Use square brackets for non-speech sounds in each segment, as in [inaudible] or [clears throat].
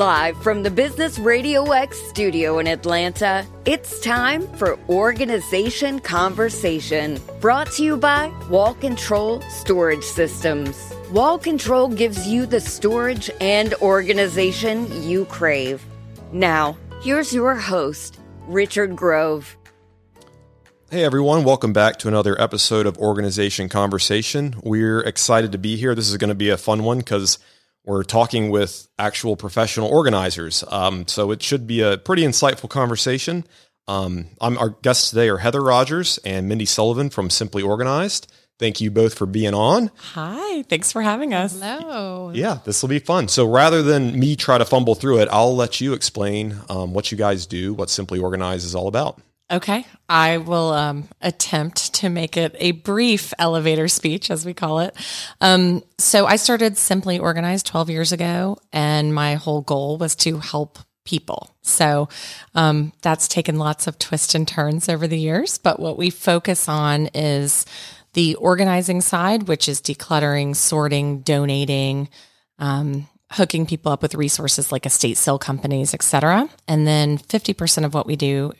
Live from the Business Radio X studio in Atlanta, it's time for Organization Conversation. Brought to you by Wall Control Storage Systems. Wall Control gives you the storage and organization you crave. Now, here's your host, Richard Grove. Hey everyone, welcome back to another episode of Organization Conversation. We're excited to be here. This is going to be a fun one because we're talking with actual professional organizers. Um, so it should be a pretty insightful conversation. Um, I'm, our guests today are Heather Rogers and Mindy Sullivan from Simply Organized. Thank you both for being on. Hi, thanks for having us. Hello. Yeah, this will be fun. So rather than me try to fumble through it, I'll let you explain um, what you guys do, what Simply Organized is all about. Okay, I will um, attempt to make it a brief elevator speech, as we call it. Um, so, I started Simply Organized 12 years ago, and my whole goal was to help people. So, um, that's taken lots of twists and turns over the years. But what we focus on is the organizing side, which is decluttering, sorting, donating, um, hooking people up with resources like estate sale companies, et cetera. And then 50% of what we do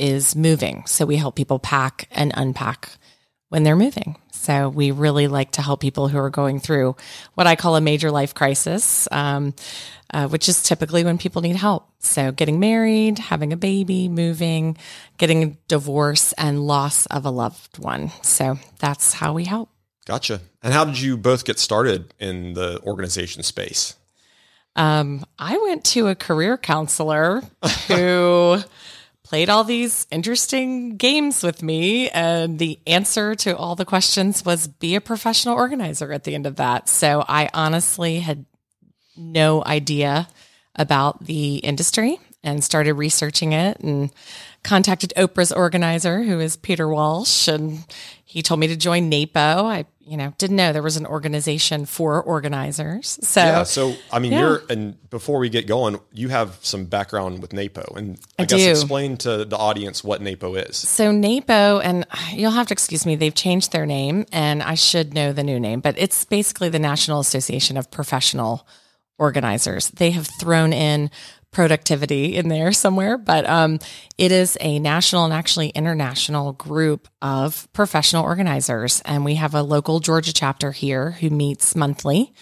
is moving. So we help people pack and unpack when they're moving. So we really like to help people who are going through what I call a major life crisis, um, uh, which is typically when people need help. So getting married, having a baby, moving, getting a divorce, and loss of a loved one. So that's how we help. Gotcha. And how did you both get started in the organization space? Um, I went to a career counselor [laughs] who played all these interesting games with me. And the answer to all the questions was be a professional organizer at the end of that. So I honestly had no idea about the industry and started researching it and contacted Oprah's organizer, who is Peter Walsh, and he told me to join NAPO. I you know, didn't know there was an organization for organizers. So yeah, so I mean, yeah. you're and before we get going, you have some background with NAPO, and I, I guess do. explain to the audience what NAPO is. So NAPO, and you'll have to excuse me, they've changed their name, and I should know the new name, but it's basically the National Association of Professional Organizers. They have thrown in productivity in there somewhere, but um, it is a national and actually international group of professional organizers. And we have a local Georgia chapter here who meets monthly.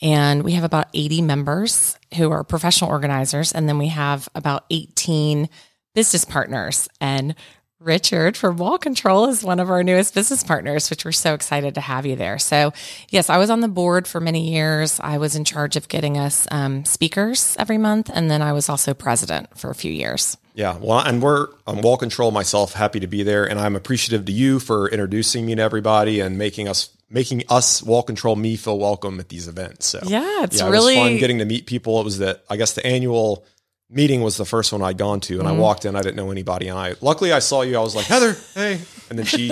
And we have about 80 members who are professional organizers. And then we have about 18 business partners. And Richard from Wall Control is one of our newest business partners, which we're so excited to have you there. So, yes, I was on the board for many years. I was in charge of getting us um, speakers every month, and then I was also president for a few years. Yeah, well, and we're on Wall Control myself, happy to be there, and I'm appreciative to you for introducing me to everybody and making us making us Wall Control me feel welcome at these events. So yeah, it's yeah, really it fun getting to meet people. It was the I guess the annual meeting was the first one I'd gone to, and mm-hmm. I walked in. I didn't know anybody, and I luckily I saw you. I was like Heather, hey, and then she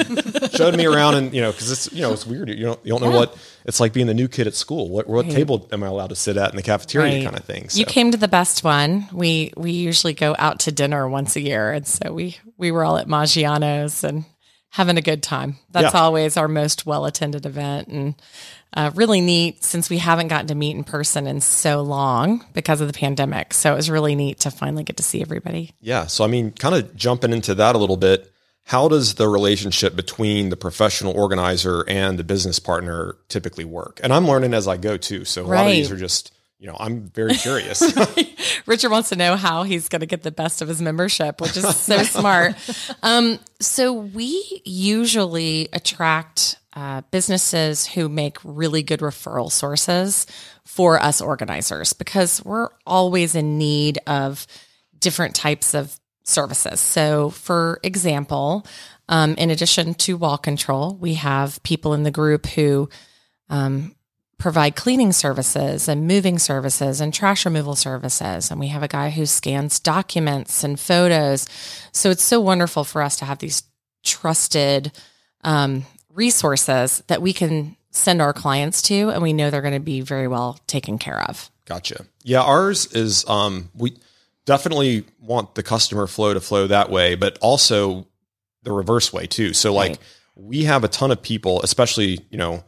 showed me around, and you know, because it's you know it's weird. You don't you don't know yeah. what it's like being the new kid at school. What what right. table am I allowed to sit at in the cafeteria, right. kind of thing. So. You came to the best one. We we usually go out to dinner once a year, and so we we were all at Maggiano's and having a good time. That's yeah. always our most well attended event, and uh, really neat since we haven't gotten to meet in person in so long because of the pandemic. So it was really neat to finally get to see everybody. Yeah. So, I mean, kind of jumping into that a little bit, how does the relationship between the professional organizer and the business partner typically work? And I'm learning as I go too. So a right. lot of these are just you know, I'm very curious. [laughs] Richard wants to know how he's going to get the best of his membership, which is so [laughs] smart. Um, so we usually attract uh, businesses who make really good referral sources for us organizers because we're always in need of different types of services. So, for example, um, in addition to wall control, we have people in the group who um, provide cleaning services and moving services and trash removal services. And we have a guy who scans documents and photos. So it's so wonderful for us to have these trusted um, resources that we can send our clients to and we know they're going to be very well taken care of. Gotcha. Yeah, ours is um we definitely want the customer flow to flow that way, but also the reverse way too. So like right. we have a ton of people, especially, you know,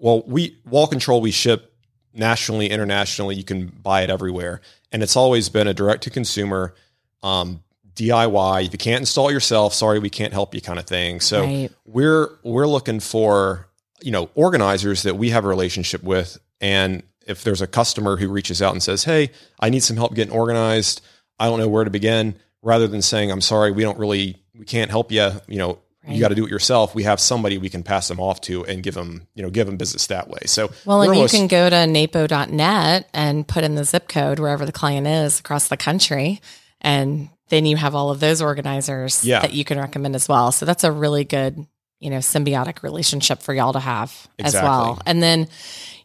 well, we wall control we ship nationally, internationally. You can buy it everywhere, and it's always been a direct to consumer. Um, DIY. If you can't install yourself, sorry, we can't help you, kind of thing. So Right. we're we're looking for you know organizers that we have a relationship with, and if there's a customer who reaches out and says, "Hey, I need some help getting organized. I don't know where to begin," rather than saying, "I'm sorry, we don't really, we can't help you," you know. Right. You got to do it yourself. We have somebody we can pass them off to and give them, you know, give them business that way. So, Well, and you can go to napo.net and put in the zip code wherever the client is across the country. And then you have all of those organizers Yeah. that you can recommend as well. So that's a really good, you know, symbiotic relationship for y'all to have as well. And then,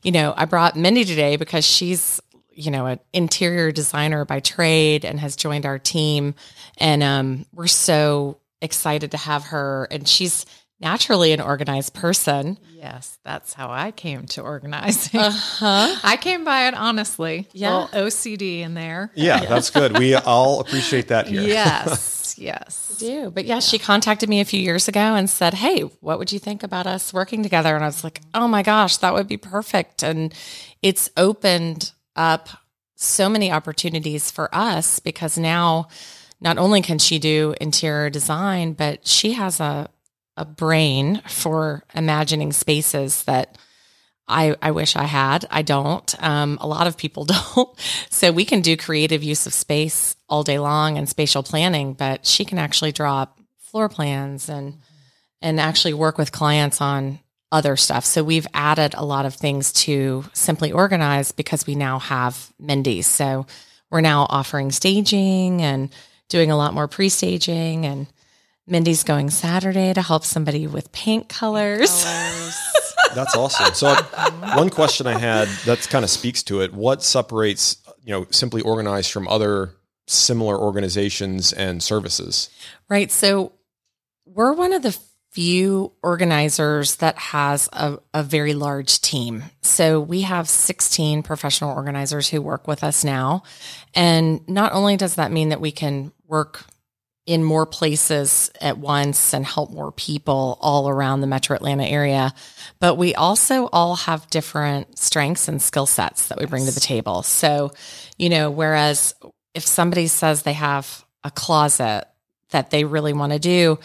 you know, I brought Mindy today because she's, you know, an interior designer by trade and has joined our team. And um, we're so excited to have her. And she's naturally an organized person. Yes, that's how I came to organizing. Uh-huh. [laughs] I came by it honestly. Yeah. Little OCD in there. yeah, [laughs] that's good. We all appreciate that here. Yes, [laughs] yes. do. But yeah, she contacted me a few years ago and said, Hey, what would you think about us working together? And I was like, Oh my gosh, that would be perfect. And it's opened up so many opportunities for us because now not only can she do interior design, but she has a, a brain for imagining spaces that I, I wish I had. I don't. Um, a lot of people [laughs] don't. So we can do creative use of space all day long and spatial planning, but she can actually draw floor plans and and actually work with clients on other stuff. So we've added a lot of things to Simply Organize because we now have Mindy. So we're now offering staging and doing a lot more pre-staging and Mindy's going Saturday to help somebody with paint colors. That's awesome. So, [laughs] one question I had that kind of speaks to it: What separates you know simply organized from other similar organizations and services? Right. So we're one of the few organizers that has a, a very large team. So we have 16 professional organizers who work with us now. And not only does that mean that we can work in more places at once and help more people all around the metro Atlanta area, but we also all have different strengths and skill sets that we bring to the table. So, you know, whereas if somebody says they have a closet that they really want to do,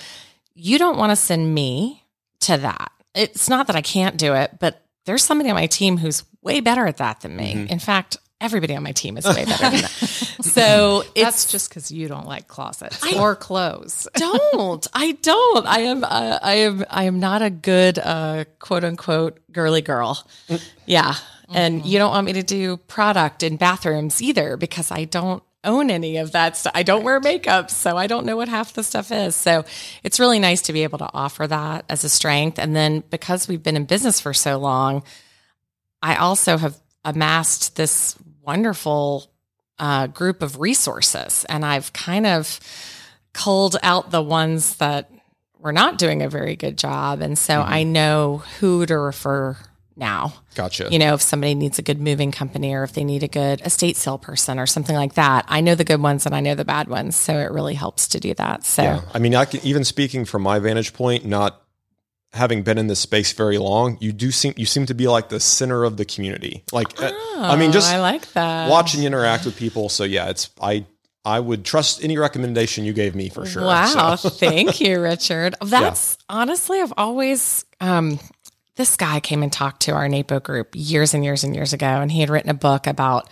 you don't want to send me to that. It's not that I can't do it, but there's somebody on my team who's way better at that than me. Mhm. In fact, everybody on my team is way better than that. [laughs] So it's That's just because you don't like closets or clothes. [laughs] don't. I don't. I am. Uh, I am. I am not a good uh, quote unquote girly girl. Yeah, and you don't want me to do product in bathrooms either because I don't own any of that stuff. I don't wear makeup, so I don't know what half the stuff is. So it's really nice to be able to offer that as a strength. And then because we've been in business for so long, I also have amassed this wonderful uh, group of resources, and I've kind of culled out the ones that were not doing a very good job. And so I know who to refer now. Gotcha. You know, if somebody needs a good moving company or if they need a good estate sale person or something like that, I know the good ones and I know the bad ones. So it really helps to do that. So Yeah. I mean, I can even speaking from my vantage point, not having been in this space very long, you do seem you seem to be like the center of the community. Like, uh, I mean, Oh, just I like that. watching you interact with people. So yeah, it's I I would trust any recommendation you gave me for sure. Wow, So- thank you, Richard. [laughs] That's honestly, I've always. Um, this guy came and talked to our NAPO group years and years and years ago, and he had written a book about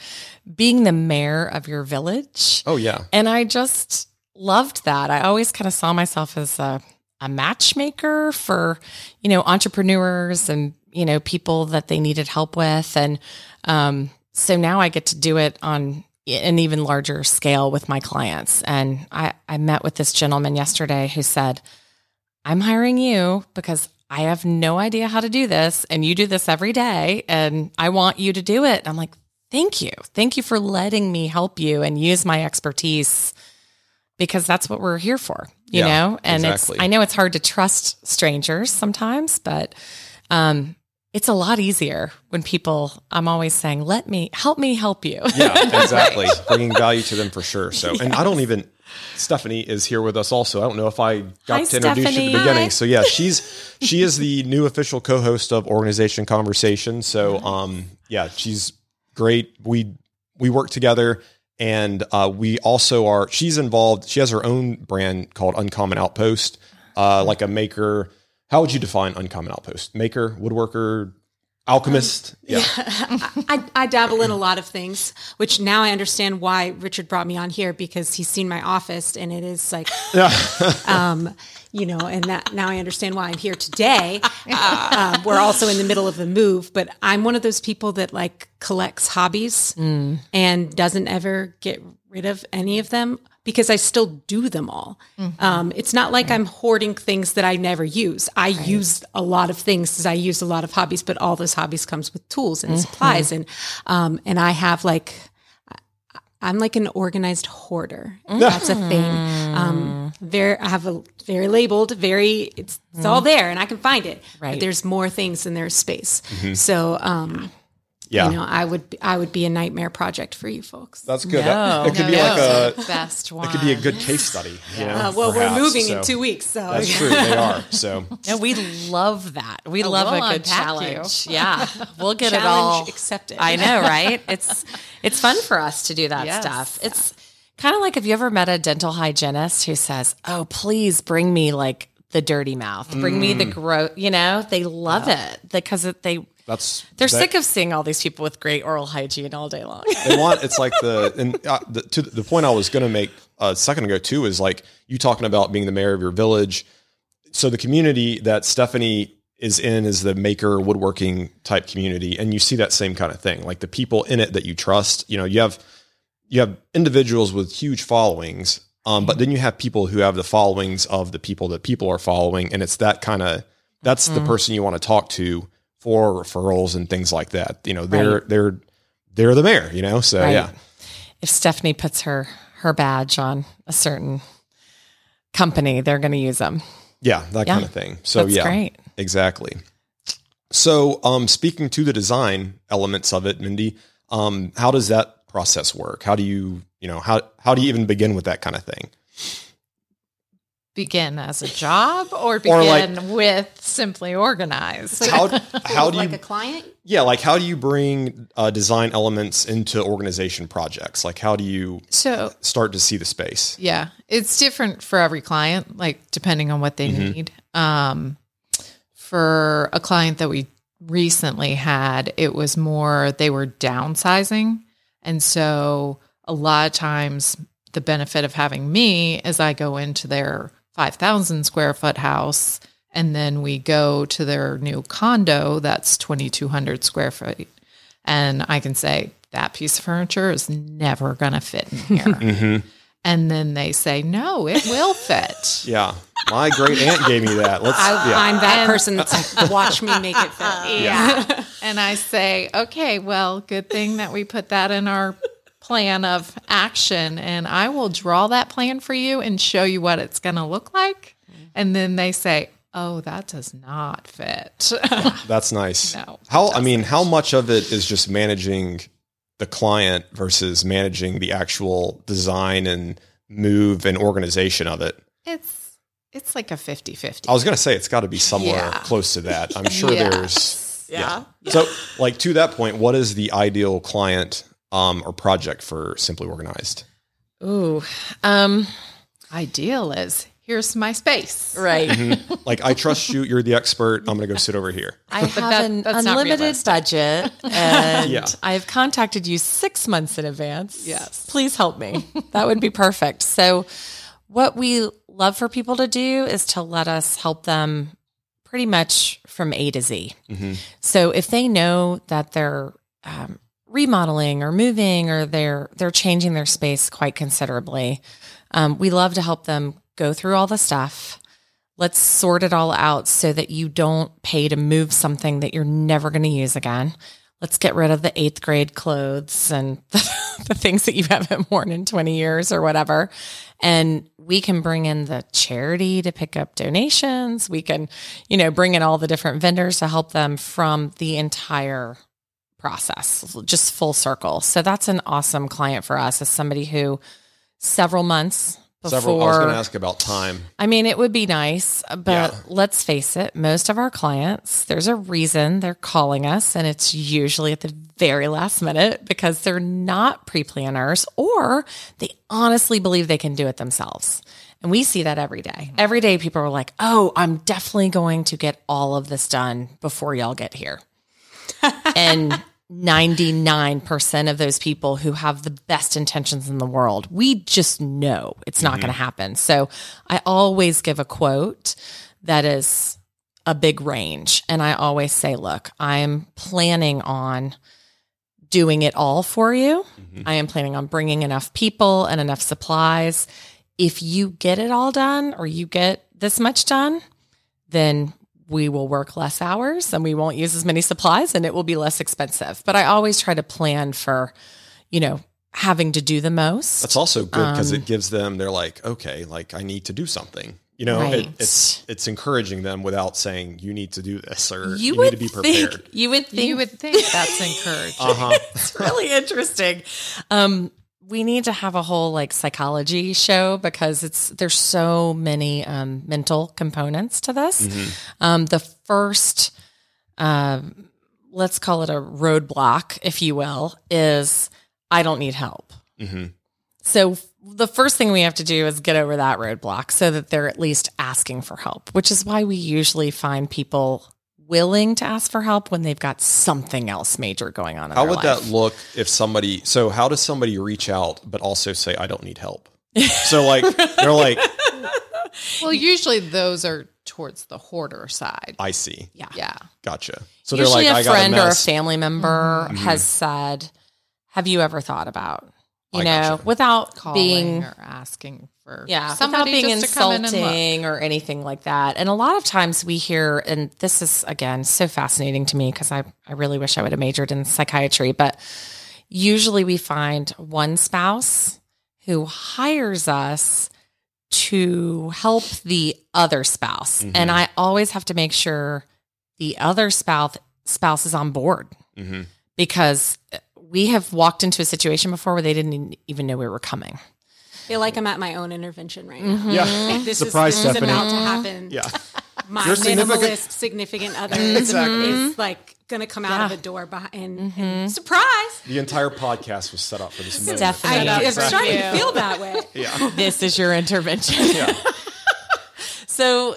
being the mayor of your village. oh yeah. And I just loved that. I always kind of saw myself as a, a matchmaker for, you know, entrepreneurs and, you know, people that they needed help with. And um, so now I get to do it on an even larger scale with my clients. And I, I met with this gentleman yesterday who said, I'm hiring you because I have no idea how to do this. And you do this every day. And I want you to do it. I'm like, thank you. Thank you for letting me help you and use my expertise because that's what we're here for, you Yeah, know? And exactly. it's, I know it's hard to trust strangers sometimes, but, um, it's a lot easier when people, I'm always saying, let me help me help you. Yeah, [laughs] exactly. Bringing value to them for sure. So, and I don't even, Stephanie is here with us also. I don't know if I got Hi, to introduce you at the beginning. Hi. So yeah, she's, she is the new official co-host of Organization Conversation. So, um, yeah, she's great. We we work together, and uh, we also are. She's involved. She has her own brand called Uncommon Outpost, uh, like a maker. How would you define Uncommon Outpost? Maker, woodworker, alchemist. yeah. [laughs] I, I dabble in a lot of things, which now I understand why Richard brought me on here because he's seen my office and it is like, [laughs] um, you know, and that now I understand why I'm here today. [laughs] Uh, we're also in the middle of the move, but I'm one of those people that like collects hobbies and doesn't ever get rid of any of them because I still do them all. Um, it's not like I'm hoarding things that I never use. I use a lot of things because I use a lot of hobbies, but all those hobbies comes with tools and supplies, and um, and I have like I'm like an organized hoarder. That's a thing. Um, very, I have a very labeled, very. It's it's all there, and I can find it. Right. But there's more things than there's space. So, um, Yeah. you know, I would I would be a nightmare project for you folks. That's good. No. That- it could be No, like a. it's best one. It could be a good case study. You know, Uh, well, perhaps, we're moving so. in two weeks, so That's true. They are. So [laughs] No, we love that. We Oh, love we'll a good unpack you. challenge. Yeah, we'll get it all accepted. I know, right? It's it's fun for us to do that Yes. stuff. It's kind of like if you ever met a dental hygienist who says, "Oh, please bring me like the dirty mouth, bring me Mm. the gross." You know, they love it because they that's they're that- sick of seeing all these people with great oral hygiene all day long. they want it's like the and uh, the, to the point I was going to make a second ago too is like you talking about being the mayor of your village. So the community that Stephanie is in is the maker woodworking type community, and you see that same kind of thing. Like the people in it that you trust. You know, you have you have individuals with huge followings, um, but then you have people who have the followings of the people that people are following, and it's that kind of that's the person you want to talk to for referrals and things like that. You know, they're Right. they're they're the mayor. You know, so Right. yeah. If Stephanie puts her her badge on a certain company, they're going to use them. Yeah, that Yeah. kind of thing. So That's yeah, great. exactly. So, um, speaking to the design elements of it, Mindy, um, how does that process work? How do you, you know, how how do you even begin with that kind of thing? Begin as a job or Or like- begin with simply organized. How [laughs] how do like you, a client. yeah, like how do you bring uh, design elements into organization projects? Like how do you So start to see the space? Yeah, it's different for every client, like depending on what they need. Um, for a client that we recently had, it was more they were downsizing. And so a lot of times, the benefit of having me is I go into their 5,000 square foot house and then we go to their new condo that's 2,200 square feet. And I can say, that piece of furniture is never going to fit in here. [laughs] Mm-hmm. And then they say, no, it will fit. [laughs] Yeah, my great aunt gave me that. Let's I, yeah. I'm that person that's like, [laughs] watch me make it fit. Yeah. and I say, okay, well, good thing that we put that in our plan of action. And I will draw that plan for you and show you what it's going to look like. Mm-hmm. And then they say, oh, that does not fit. [laughs] That's nice. No, how I mean, how much of it is just managing the client versus managing the actual design and move and organization of it? it's, it's like a 50 50. I was going to say it's got to be somewhere Yeah. close to that. I'm sure [laughs] Yes. there's Yeah. So, like to that point, what is the ideal client um, or project for Simply Organized? Ooh. Um, Ideal is here's my space. right. [laughs] Like, I trust you. You're the expert. I'm going to go sit over here. I have that- an unlimited budget [laughs] and Yeah. I have contacted you six months in advance. Yes. Please help me. that would be perfect. So, what we love for people to do is to let us help them pretty much from A to Z. So, if they know that they're um, remodeling or moving or they're they're changing their space quite considerably, um, we love to help them go through all the stuff let's sort it all out so that you don't pay to move something that you're never going to use again. Let's get rid of the eighth grade clothes and [laughs] the, the things that you haven't worn in 20 years or whatever. And we can bring in the charity to pick up donations. We can, you know, bring in all the different vendors to help them from the entire process, just full circle. So that's an awesome client for us as somebody who several months before. Several. I was going to ask about time. I mean, it would be nice, uh, but Yeah. let's face it, most of our clients, there's a reason they're calling us, and it's usually at the very last minute because they're not pre planners or they honestly believe they can do it themselves. And we see that every day. Mm-hmm. Every day, people are like, oh, I'm definitely going to get all of this done before y'all get here. [laughs] and 99% of those people who have the best intentions in the world, we just know it's not going to mm-hmm. happen. So I always give a quote that is a big range. And I always say, look, I'm planning on doing it all for you. Mm-hmm. I am planning on bringing enough people and enough supplies. If you get it all done or you get this much done, then we will work less hours and we won't use as many supplies and it will be less expensive. But I always try to plan for, you know, having to do the most. That's also good because Um, it gives them. They're like, okay, like I need to do something. You know, Right. it, it's it's encouraging them without saying you need to do this or you you, would need to be prepared. think you would think You would think that's encouraging. Uh huh. [laughs] it's really interesting. Um, we need to have a whole like psychology show because it's there's so many um, mental components to this. Um, the first, um, let's call it a roadblock, if you will, is I don't need help. hmm So the first thing we have to do is get over that roadblock so that they're at least asking for help, which is why we usually find people willing to ask for help when they've got something else major going on in How their would life. that look if somebody? So how does somebody reach out but also say I don't need help? [laughs] So like they're like Well, usually those are towards the hoarder side. I see, Yeah. Yeah. gotcha. So Usually they're like a I got a friend or a family member Mhm. has said, Have you ever thought about, you I know, gotcha. without Calling being or asking for Yeah, without somebody being just to in insulting or anything like that. And a lot of times we hear, and this is again so fascinating to me because I, I really wish I would have majored in psychiatry, but usually we find one spouse who hires us to help the other spouse. Mhm. And I always have to make sure the other spouse spouse is on board Mhm. because we have walked into a situation before where they didn't even know we were coming. I feel like I'm at my own intervention right now. Yeah, Like this surprise, is, this is about to happen. Mm-hmm. Yeah, My Your significant- minimalist significant other Exactly. is like gonna come out Yeah. of a door behind and, and mm-hmm. surprise. the entire podcast was set up for this moment. Stephanie. I, Yeah, it's starting to feel that way. [laughs] Yeah, this is your intervention. [laughs] yeah. [laughs] So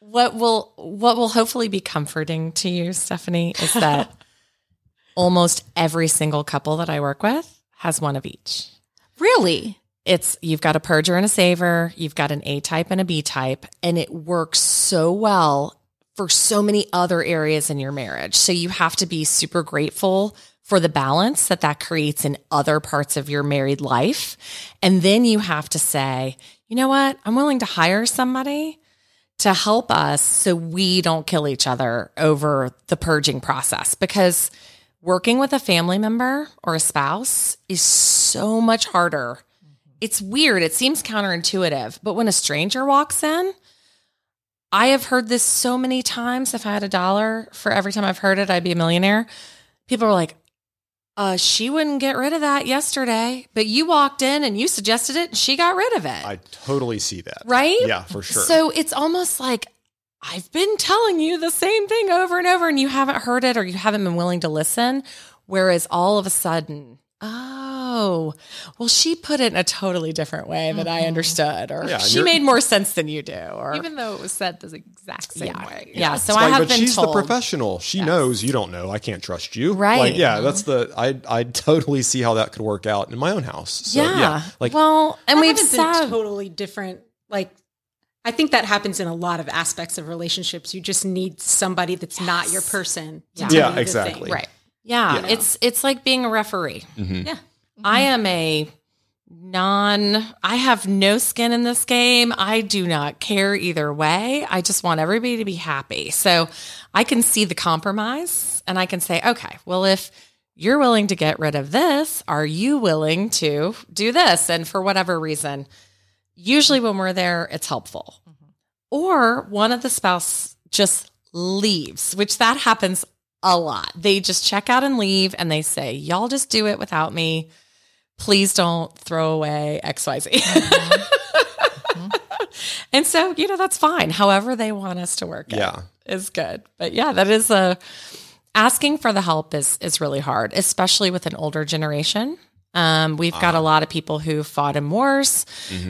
what will what will hopefully be comforting to you, Stephanie, is that almost every single couple that I work with has one of each. Really? It's you've got a purger and a saver, you've got an A type and a B type, and it works so well for so many other areas in your marriage. So you have to be super grateful for the balance that that creates in other parts of your married life. And then you have to say, you know what? I'm willing to hire somebody to help us so we don't kill each other over the purging process because working with a family member or a spouse is so much harder. It's weird. It seems counterintuitive, but when a stranger walks in, I have heard this so many times. If I had a dollar for every time I've heard it, I'd be a millionaire. People are like, uh, she wouldn't get rid of that yesterday, but you walked in and you suggested it and she got rid of it. I totally see that. right? Yeah, for sure. So it's almost like I've been telling you the same thing over and over, and you haven't heard it or you haven't been willing to listen. Whereas all of a sudden, oh, well, she put it in a totally different way that I mm-hmm. understood, or Yeah, she made more sense than you do, or Even though it was said the exact same yeah, way. yeah. So It's I like, have but been she's told. the professional. She knows you don't know. I can't trust you. Right. Like, yeah, that's the I I totally see how that could work out in my own house. So, yeah. Like well, and we've happens said totally different like I think that happens in a lot of aspects of relationships. You just need somebody that's not your person. To Yeah. tell Yeah, you the exactly. thing. Right. Yeah, Yeah. it's it's like being a referee. mhm. Yeah. I am a non I have no skin in this game. I do not care either way. I just want everybody to be happy. So I can see the compromise and I can say, okay, well if you're willing to get rid of this, are you willing to do this? And for whatever reason, usually when we're there, it's helpful. Or one of the spouse just leaves, which that happens a lot. They just check out and leave and they say, Y'all just do it without me. Please don't throw away XYZ. [laughs] And so, you know, that's fine. However they want us to work Yeah. is good. But yeah, that is a asking for the help is is really hard, especially with an older generation. Um, we've got a lot of people who fought in wars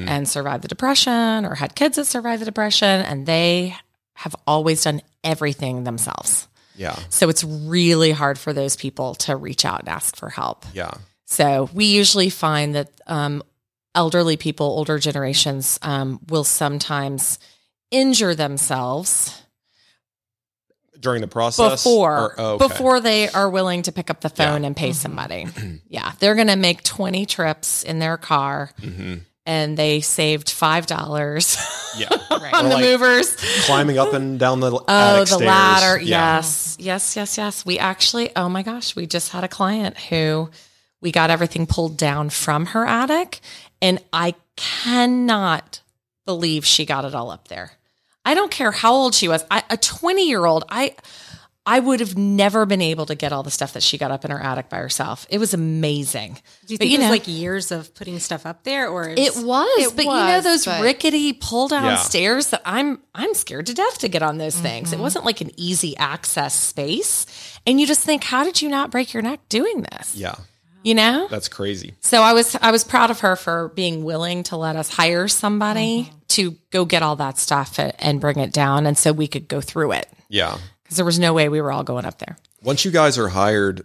and survived the depression or had kids that survived the depression, and they have always done everything themselves. Yeah. So it's really hard for those people to reach out and ask for help. Yeah. So we usually find that um, elderly people, older generations, um, will sometimes injure themselves During the process? before Or- oh, okay. before they are willing to pick up the phone Yeah. and pay somebody. [clears throat] yeah, they're going to make twenty trips in their car, Mhm. and they saved five dollars Yeah. On Or the like movers. climbing up and down the [laughs] Oh, attic the stairs. ladder. Yeah. Yes. Yes, yes, yes. We actually, oh my gosh, we just had a client who we got everything pulled down from her attic. And I cannot believe she got it all up there. I don't care how old she was. I, a 20 year old, I, I would have never been able to get all the stuff that she got up in her attic by herself. It was amazing. Do you But, think you it was know- like years of putting stuff up there, or It was, It but you know those but- rickety pull down Yeah. stairs that I'm I'm scared to death to get on those things. Mm-hmm. It wasn't like an easy access space, and you just think, how did you not break your neck doing this? Yeah. You know. That's crazy. So I was I was proud of her for being willing to let us hire somebody Mm-hmm. to go get all that stuff and, and bring it down, and so we could go through it Yeah. Because there was no way we were all going up there. Once you guys are hired,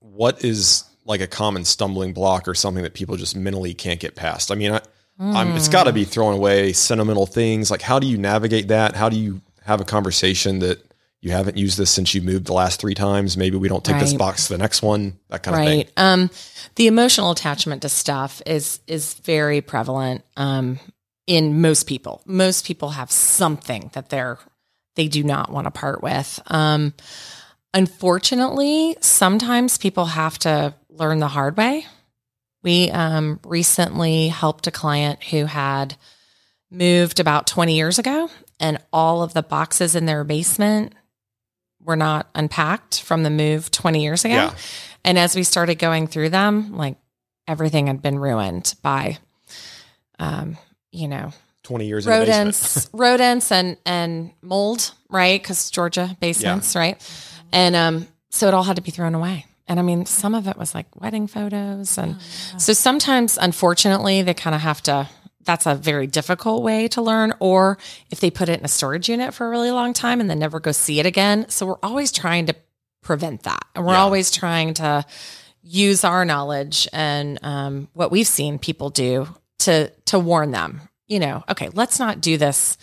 what is like a common stumbling block or something that people just mentally can't get past? I mean, I, I'm, it's got to be throwing away sentimental things. Like, how do you navigate that? How do you have a conversation that you haven't used this since you moved the last three times? Maybe we don't take this box to the next one. That kind of right thing. um the emotional attachment to stuff is is very prevalent um in most people most people have something that they're they do not want to part with. Um unfortunately sometimes people have to learn the hard way. We um recently helped a client who had moved about 20 years ago and all of the boxes in their basement were not unpacked from the move 20 years ago. Yeah. and as we started going through them, like everything had been ruined by, um, you know, 20 years in the rodents, [laughs] rodents and, and mold, right? Cause Georgia basements, right? And, um, so it all had to be thrown away. And I mean, some of it was like wedding photos. And so sometimes, unfortunately, they kind of have to, that's a very difficult way to learn. Or if they put it in a storage unit for a really long time and then never go see it again. So we're always trying to prevent that. And we're Yeah. always trying to use our knowledge and um, what we've seen people do to to warn them. You know, okay, let's not do this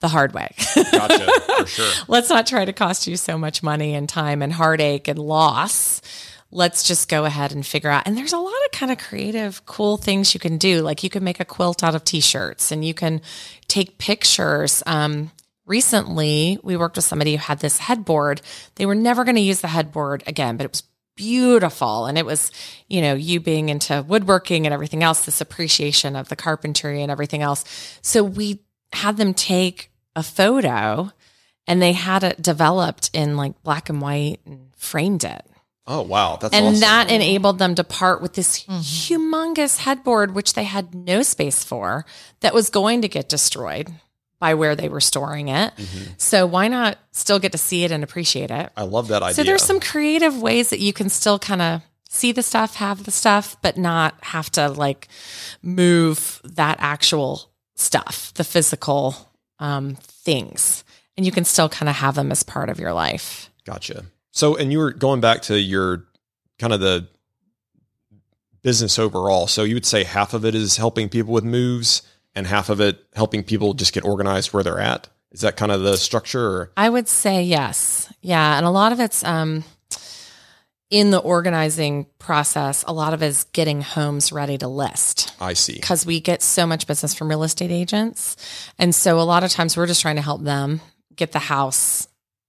the hard way. Gotcha. [laughs] For sure. let's not try to cost you so much money and time and heartache and loss. Let's just go ahead and figure out. And there's a lot of kind of creative, cool things you can do. Like you can make a quilt out of t-shirts and you can take pictures. Um, recently, we worked with somebody who had this headboard. They were never going to use the headboard again, but it was beautiful. And it was, you know, you being into woodworking and everything else, this appreciation of the carpentry and everything else. So we had them take a photo and they had it developed in like black and white and framed it. Oh, wow. That's And awesome. that enabled them to part with this mm-hmm. humongous headboard, which they had no space for, that was going to get destroyed by where they were storing it. So why not still get to see it and appreciate it? I love that idea. So there's some creative ways that you can still kind of see the stuff, have the stuff, but not have to like move that actual stuff, the physical um, things. And you can still kind of have them as part of your life. Gotcha. So, and you were going back to your kind of the business overall. So you would say half of it is helping people with moves and half of it helping people just get organized where they're at. Is that kind of the structure? Or? I would say yes. Yeah. And a lot of it's um, in the organizing process, a lot of it is getting homes ready to list. I see. because we get so much business from real estate agents. And so a lot of times we're just trying to help them get the house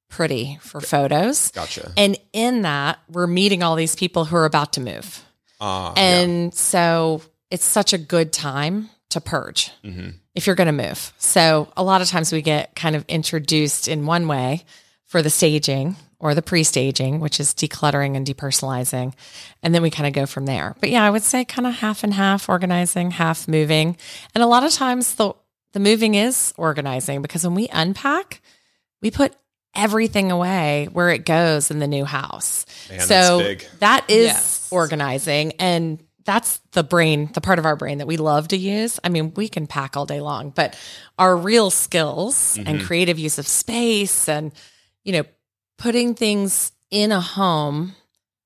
pretty for photos. Gotcha. And in that, we're meeting all these people who are about to move. Uh, yeah. And so it's such a good time to purge Mhm. if you're going to move. So a lot of times we get kind of introduced in one way for the staging or the pre-staging, which is decluttering and depersonalizing, and then we kind of go from there. But yeah, I would say kind of half and half organizing, half moving. And a lot of times the the moving is organizing because when we unpack, we put everything away where it goes in the new house. Man, so that's big. that is Yes. organizing and that's the brain, the part of our brain that we love to use. I mean, we can pack all day long, but our real skills and mm-hmm. creative use of space and, you know, putting things in a home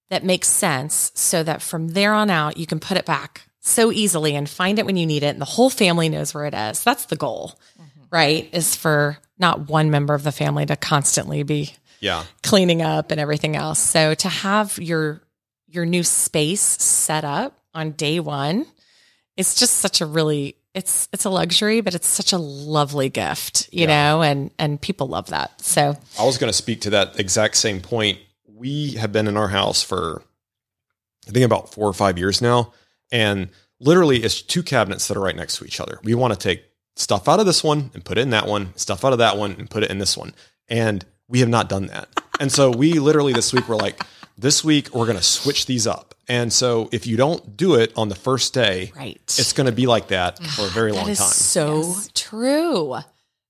that makes sense so that from there on out, you can put it back so easily and find it when you need it. And the whole family knows where it is. That's the goal, mm-hmm. right? Is for not one member of the family to constantly be Yeah. cleaning up and everything else. So to have your your new space set up on day one, it's just such a really it's it's a luxury, but it's such a lovely gift, you know, and and people love that. So I was going to speak to that exact same point. We have been in our house for, I think, about four or five years now. And literally, it's two cabinets that are right next to each other. We want to take stuff out of this one and put it in that one, stuff out of that one and put it in this one. And we have not done that. And so we literally this week were like, this week we're going to switch these up. And so if you don't do it on the first day, right. it's going to be like that for a very long that is time. so true.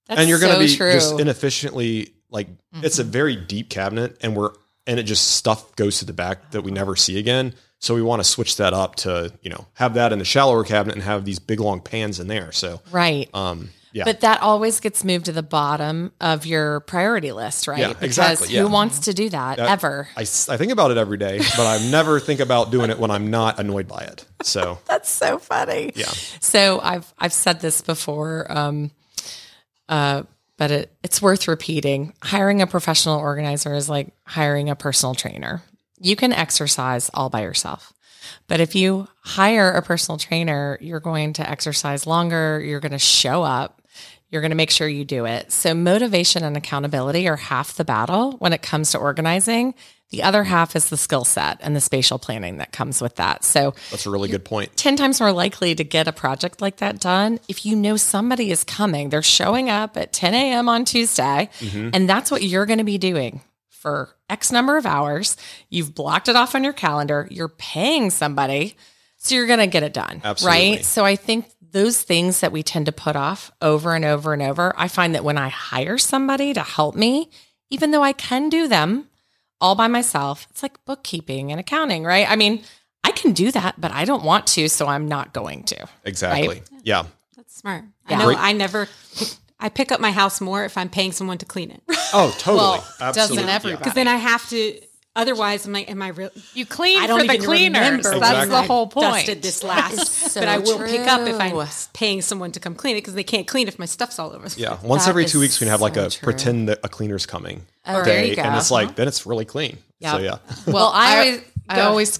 That's and you're going so to be true. just inefficiently like it's a very deep cabinet and we're and it just stuff goes to the back that we never see again so we want to switch that up to you know have that in the shallower cabinet and have these big long pans in there so right. um yeah But that always gets moved to the bottom of your priority list, right? Yeah, because exactly, yeah. who wants to do that, ever? I think about it every day but i never think about doing it when i'm not annoyed by it so [laughs] That's so funny. Yeah. So I've I've said this before, um, uh, but it, it's worth repeating. Hiring a professional organizer is like hiring a personal trainer. You can exercise all by yourself. But if you hire a personal trainer, you're going to exercise longer, you're going to show up, you're going to make sure you do it. So, motivation and accountability are half the battle when it comes to organizing. The other half is the skill set and the spatial planning that comes with that. So, that's a really good point. point 10 times more likely to get a project like that done if you know somebody is coming. They're showing up at 10 a.m. on Tuesday, mm-hmm. and that's what you're going to be doing for X number of hours. You've blocked it off on your calendar, you're paying somebody, so you're going to get it done. Absolutely. Right. So I think those things that we tend to put off over and over and over, I find that when I hire somebody to help me, even though I can do them all by myself, it's like bookkeeping and accounting, right? I mean, I can do that, but I don't want to, so I'm not going to. exactly yeah That's smart. Yeah. I know Great. I never I pick up my house more if I'm paying someone to clean it. oh totally [laughs] Well, absolutely doesn't everybody? Because then I have to otherwise I'm like, am I real You clean I don't for the even cleaners. That's the whole point. I dusted this last. so but I will pick up if I'm paying someone to come clean it because they can't clean if my stuff's all over. yeah once That every two weeks we have like so a true. pretend that a cleaner's coming Oh, there day you go. and it's like then it's really clean so yeah [laughs] Well, I I always- I always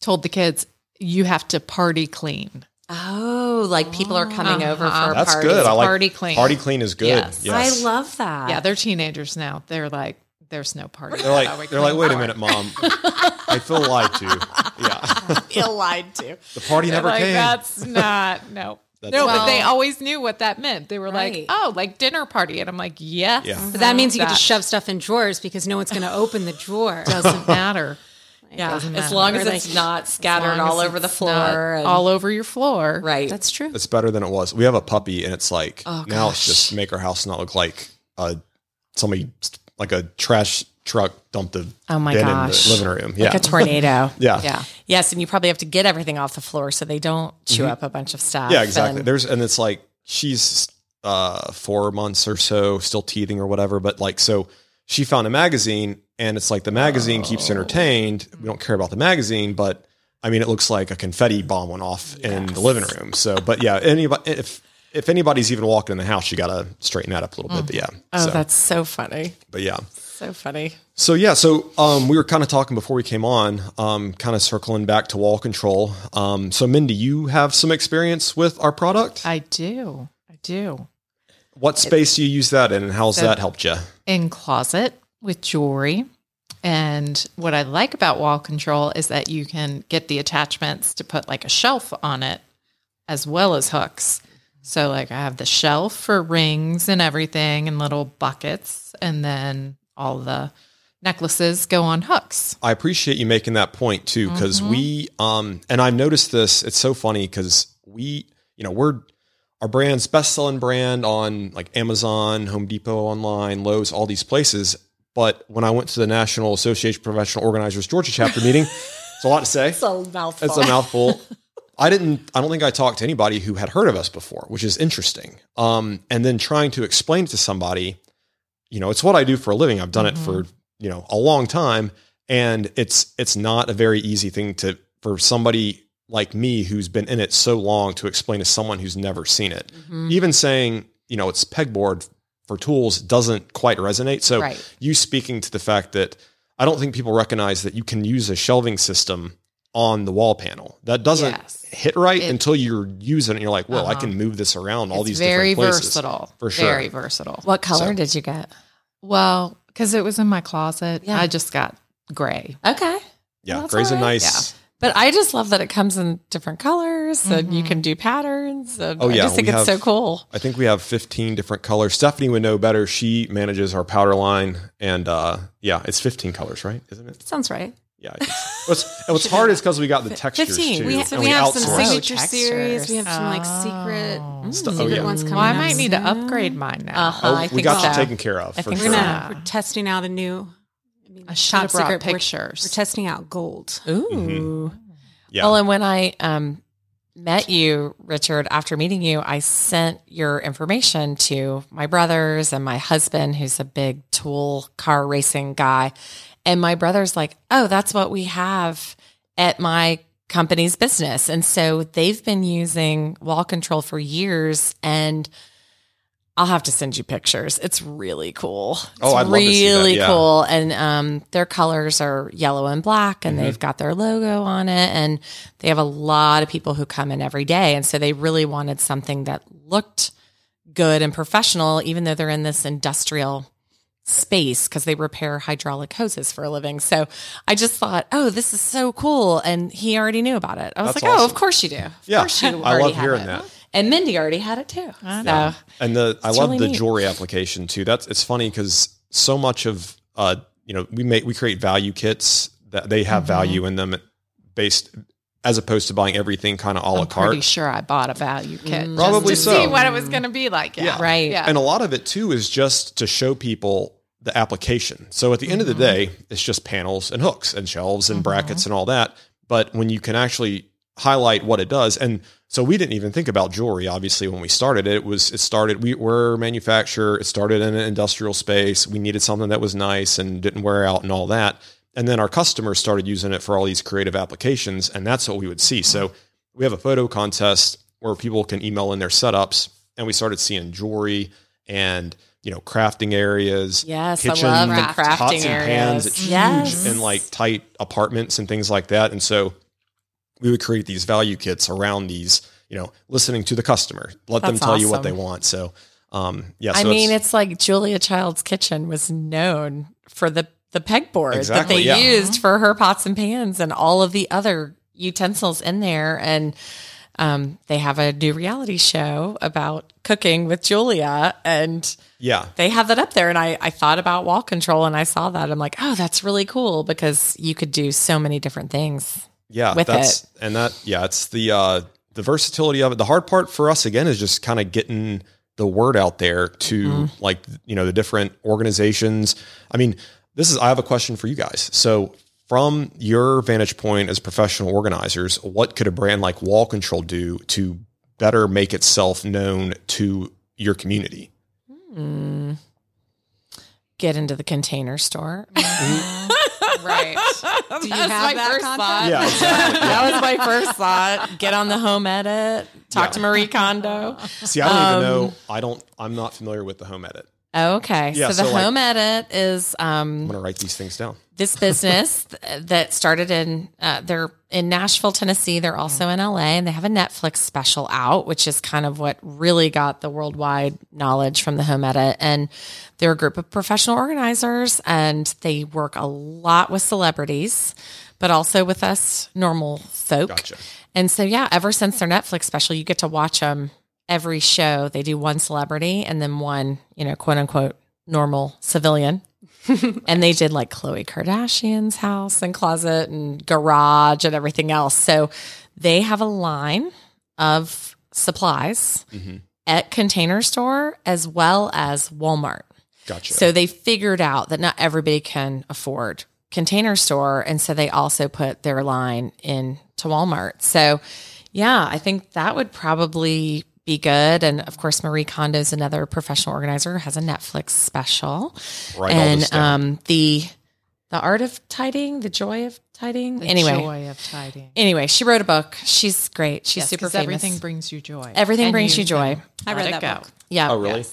told the kids you have to party clean. Oh, like people are coming over uh-huh. for a that's party. good i like Party clean. party clean is good Yes. yes. I love that. Yeah, they're teenagers now. They're like, there's no party. They're without like, we they're like, wait a minute, mom. I feel lied to. Yeah, I [laughs] feel lied to. the party They're never like, came. that's not no. That's no, but they always knew what that meant. They were Right. like, "Oh, like dinner party," and I'm like, "Yes." Yeah. But that means you get to shove stuff in drawers because no one's going to open the drawer. [laughs] Doesn't matter. [laughs] Yeah, doesn't as long as it's like- not scattered all over the floor. and- all over your floor. right. That's true. It's better than it was. We have a puppy, and it's like Oh, now it's gosh. just make our house not look like uh, somebody like a trash truck dumped a Oh my gosh. in the living room. Yeah, like a tornado. [laughs] yeah, Yeah. Yes, and you probably have to get everything off the floor so they don't chew up a bunch of stuff. Mm-hmm. Yeah, exactly. And- There's and it's like she's uh four months or so, still teething or whatever. But like so she found a magazine and it's like the magazine keeps entertained. We don't care about the magazine, but I mean it looks like a confetti bomb went off in the living room. So but yeah, anybody if if anybody's even walking in the house, you gotta straighten that up a little bit. But yeah. oh, so, that's so funny. but yeah. So funny. So yeah, so um, we were kind of talking before we came on, um, kind of circling back to wall control. Um, so Mindy, you have some experience with our product. I do. I do. What space do you use that in, and how's that helped you? in closet with jewelry. And what I like about wall control is that you can get the attachments to put like a shelf on it as well as hooks. So like I have the shelf for rings and everything and little buckets and then all the necklaces go on hooks. I appreciate you making that point too, because we, um, and I've noticed this. It's so funny because we, you know, we're our brand's best selling brand on like Amazon, Home Depot online, Lowe's, all these places. But when I went to the National Association of Professional Organizers Georgia chapter meeting, [laughs] it's a lot to say. It's a mouthful. It's a mouthful. [laughs] I didn't. I don't think I talked to anybody who had heard of us before, which is interesting. Um, and then trying to explain it to somebody, you know, it's what I do for a living. I've done it for you know a long time, and it's it's not a very easy thing to for somebody like me who's been in it so long to explain to someone who's never seen it. Even saying you know it's pegboard for tools doesn't quite resonate. So Right. you speaking to the fact that I don't think people recognize that you can use a shelving system on the wall panel. That doesn't Yes. hit right until you're using it and you're like, well, I Uh-huh. can move this around all it's these very different places. versatile. For sure. Very versatile. What color So- did you get? Well, because it was in my closet, Yeah. I just got gray. Okay. Yeah, That's gray's a all right. nice. But I just love that it comes in different colors and you can do patterns. And Oh, I yeah, just think we it's so cool. I think we have 15 different colors. Stephanie would know better. She manages our powder line, and uh, yeah, it's 15 colors, right? Isn't it? Sounds right. Yeah. I think so. What's, and what's hard is because we got the textures 15. too. We- and So we have some outsource. sig- signature textures. series. We have some like secret, Stuff- oh, secret yeah. ones coming Well, I might need to upgrade mine now. Uh-huh, Oh, I we got so. you taken care of. I for think sure. we're, gonna we're testing out a new. I mean, I should have top brought secret. We're- pictures. We're, testing out gold. Ooh. Mm-hmm. Yeah. Well, and when I um, met you, Richard, after meeting you, I sent your information to my brothers and my husband, who's a big tool car racing guy. And my brother's like, oh, that's what we have at my company's business. And so they've been using wall control for years. And I'll have to send you pictures. It's really cool. It's Oh, I'd love to see that, really yeah. cool. And um, their colors are yellow and black, and Mm-hmm. they've got their logo on it. And they have a lot of people who come in every day. And so they really wanted something that looked good and professional, even though they're in this industrial space because they repair hydraulic hoses for a living. So I just thought, oh, this is so cool. And he already knew about it. I was That's like, oh, of course you do. Of Yeah, course you [laughs] I love hearing it. that. And Mindy already had it too. So And the I It's love really the neat. jewelry application too. That's it's funny because so much of uh you know we make we create value kits that they have Mm-hmm. value in them based as opposed to buying everything kind of a la carte. I'm pretty sure I bought a value kit. just Probably to so. see what it was going to be like. Yeah. Right. Yeah. And a lot of it too is just to show people the application. So at the end of the Mm-hmm. day, it's just panels and hooks and shelves and brackets and all that. But when you can actually highlight what it does, and so we didn't even think about jewelry. Obviously, when we started it, it was it started. We were a manufacturer. It started in an industrial space. We needed something that was nice and didn't wear out and all that. And then our customers started using it for all these creative applications, and that's what we would see. So we have a photo contest where people can email in their setups, and we started seeing jewelry and you know crafting areas. Yes, kitchen I love the crafting pots and areas. pans. It's yes. huge in like tight apartments and things like that. And so we would create these value kits around these. You know, listening to the customer, let them That's tell you what they want. So, um, yeah. So I mean, it's, it's like Julia Child's Kitchen was known for the the pegboard that they yeah. used for her pots and pans and all of the other utensils in there. And um, they have a new reality show about cooking with Julia, and yeah, they have that up there. And I I thought about wall control, and I saw that. I'm like, oh, that's really cool because you could do so many different things. yeah. with that's and that yeah. It's the uh, the versatility of it. The hard part for us again is just kind of getting the word out there to Mm-hmm. like you know the different organizations. I mean, this is I have a question for you guys. So from your vantage point as professional organizers, what could a brand like Wall Control do to better make itself known to your community? Get into the container store. [laughs] right. [laughs] Do you have that concept? Yeah, exactly. [laughs] that was my first thought. Get on the home edit. Talk Yeah. to Marie Kondo. See, I don't even know. I don't. I'm not familiar with the home edit. Okay, Yeah, so the so, like- home edit is um, I'm gonna write these things down. This business [laughs] th- that started in uh, they're in Nashville, Tennessee. They're also in LA, and they have a Netflix special out, which is kind of what really got the worldwide knowledge from the home edit. And they're a group of professional organizers, and they work a lot with celebrities, but also with us normal folk. Gotcha. And so, yeah, ever since their Netflix special, you get to watch them every show. They do one celebrity and then one, you know, quote unquote, normal civilian. [laughs] and they did like Khloe Kardashian's house and closet and garage and everything else. So they have a line of supplies mm-hmm. at Container Store as well as Walmart. Gotcha. So they figured out that not everybody can afford Container Store, and so they also put their line in to Walmart. So, yeah, I think that would probably be good. And of course, Marie Kondo is another professional organizer, has a Netflix special, Write all and this um, the the art of tidying, the joy of tidying. anyway, joy of tidying. anyway, she wrote a book. She's great. She's Yes, super 'cause famous. everything brings you joy. Everything And brings you joy. I read let that it go. book. Yeah. oh, really?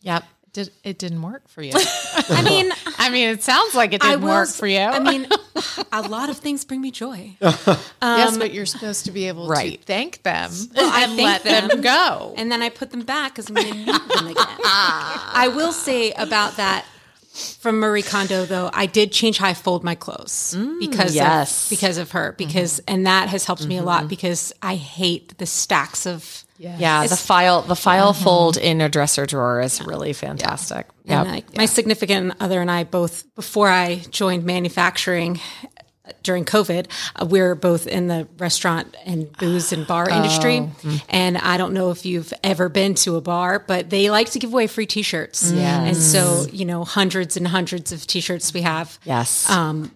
Yep. Did it didn't work for you? [laughs] I mean, [laughs] I mean, it sounds like it didn't will. work for you. I mean, [laughs] a lot of things bring me joy. yes, um, but you're supposed to be able right. to thank them I and let them, them. go. and then I put them back because I'm going to need them again. I will say about that from Marie Kondo though, I did change how I fold my clothes mm, because yes. of, because of her because mm-hmm. and that has helped me a lot mm-hmm. because I hate the stacks of Yeah, the file the file fold in a dresser drawer is really fantastic. And Yeah. my significant other and I both, before I joined manufacturing uh, during COVID, uh, we are both in the restaurant and booze and bar industry. And I don't know if you've ever been to a bar, but they like to give away free T-shirts. And so, you know, hundreds and hundreds of T-shirts we have. Yes. Um,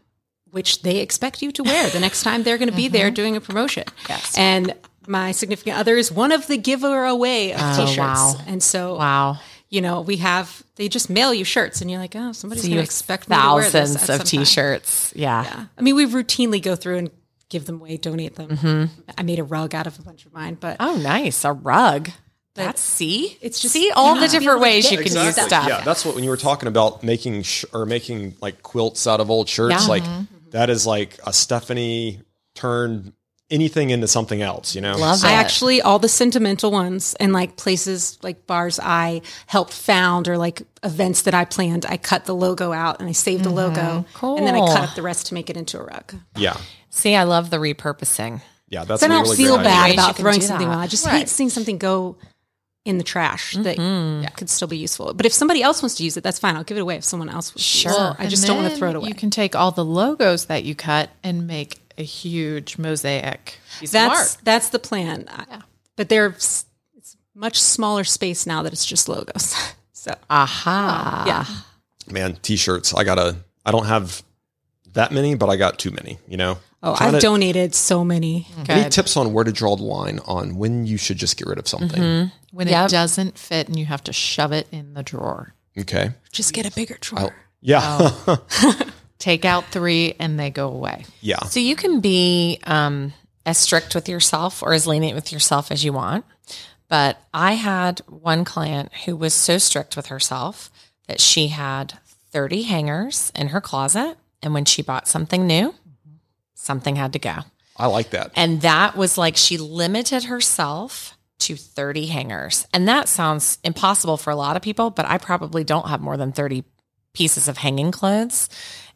which they expect you to wear the next time they're going to be there doing a promotion. Yes. And my significant other is one of the giver away of T-shirts. wow. And so, wow. you know, we have they just mail you shirts, and you're like, oh, somebody's So going to have expect me to wear this thousands at of some t-shirts. Yeah. Yeah. I mean, we routinely go through and give them away, donate them. I made a rug out of a bunch of mine, but Oh, nice. A rug. That's see? it's just- see all you the have to be different ways you get can use stuff. stuff. Yeah, that's what when you were talking about making sh- or making like quilts out of old shirts, Yeah. like Mm-hmm. that is like a Stephanie turned anything into something else, you know? Love I actually all the sentimental ones and like places like bars I helped found or like events that I planned. I cut the logo out and I saved the logo, mm-hmm. and then I cut up the rest to make it into a rug. Yeah. See, I love the repurposing. Yeah, that's Then a I really don't feel great bad idea. About throwing something that. out. I just Right. hate seeing something go in the trash that mm-hmm. could still be useful. But if somebody else wants to use it, that's fine. I'll give it away if someone else wants to use Sure. I just don't want to throw it away. You can take all the logos that you cut and make a huge mosaic piece of that's art. that's the plan. I- But there's it's much smaller space now that it's just logos. [laughs] so Aha. yeah. Man, t-shirts. I gotta. I don't have that many, but I got too many. You know. Oh, I've to- donated so many. Any tips on where to draw the line on when you should just get rid of something? Mm-hmm. when Yep. it doesn't fit and you have to shove it in the drawer. Okay. Just get a bigger drawer. Yeah. [laughs] [laughs] Take out three and they go away. yeah. So you can be um, as strict with yourself or as lenient with yourself as you want. But I had one client who was so strict with herself that she had 30 hangers in her closet. And when she bought something new, something had to go. I like that. And that was like she limited herself to 30 hangers. And that sounds impossible for a lot of people, but I probably don't have more than 30 pieces of hanging clothes.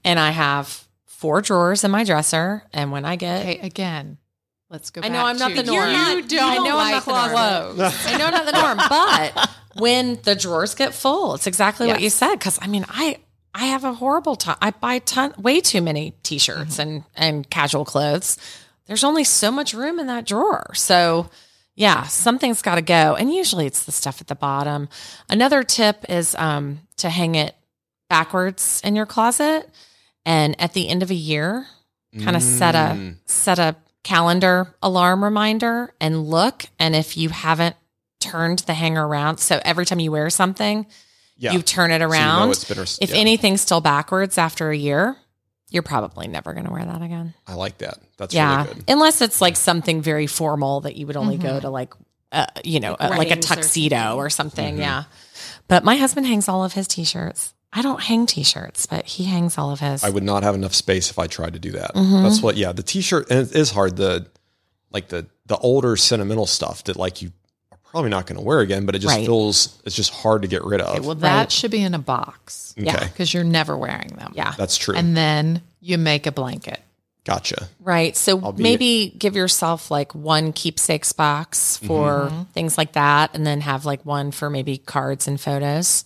And I have four drawers in my dresser. And when I get Okay, again, let's go I back know I'm not to the norm. You don't [laughs] I know I'm like not the norm. clothes. I know not the norm, but when the drawers get full, it's exactly what you said. Because I mean, I I have a horrible time. I buy ton way too many t-shirts and and casual clothes. There's only so much room in that drawer, so yeah, something's got to go. And usually it's the stuff at the bottom. Another tip is um, to hang it backwards in your closet, and at the end of a year, kind of set a Mm. set a calendar alarm reminder and look and if you haven't turned the hanger around so every time you wear something Yeah. you turn it So you know around it's been- if yeah. anything's still backwards after a year you're probably never going to wear that again I like that. That's yeah really good. unless it's like something very formal that you would only go to like uh, you know uh, like a weddings or tuxedo or something yeah but my husband hangs all of his t-shirts i don't hang t-shirts but he hangs all of his I would not have enough space if I tried to do that. Mm-hmm. That's what. Yeah, the t-shirt and it is hard. The like the the older sentimental stuff that like you are probably not going to wear again, but it just Right. feels it's just hard to get rid of. Well, that Right. should be in a box okay, because you're never wearing them. yeah that's true. And then you make a blanket. gotcha. Right. So be- maybe give yourself like one keepsakes box for things like that, and then have like one for maybe cards and photos.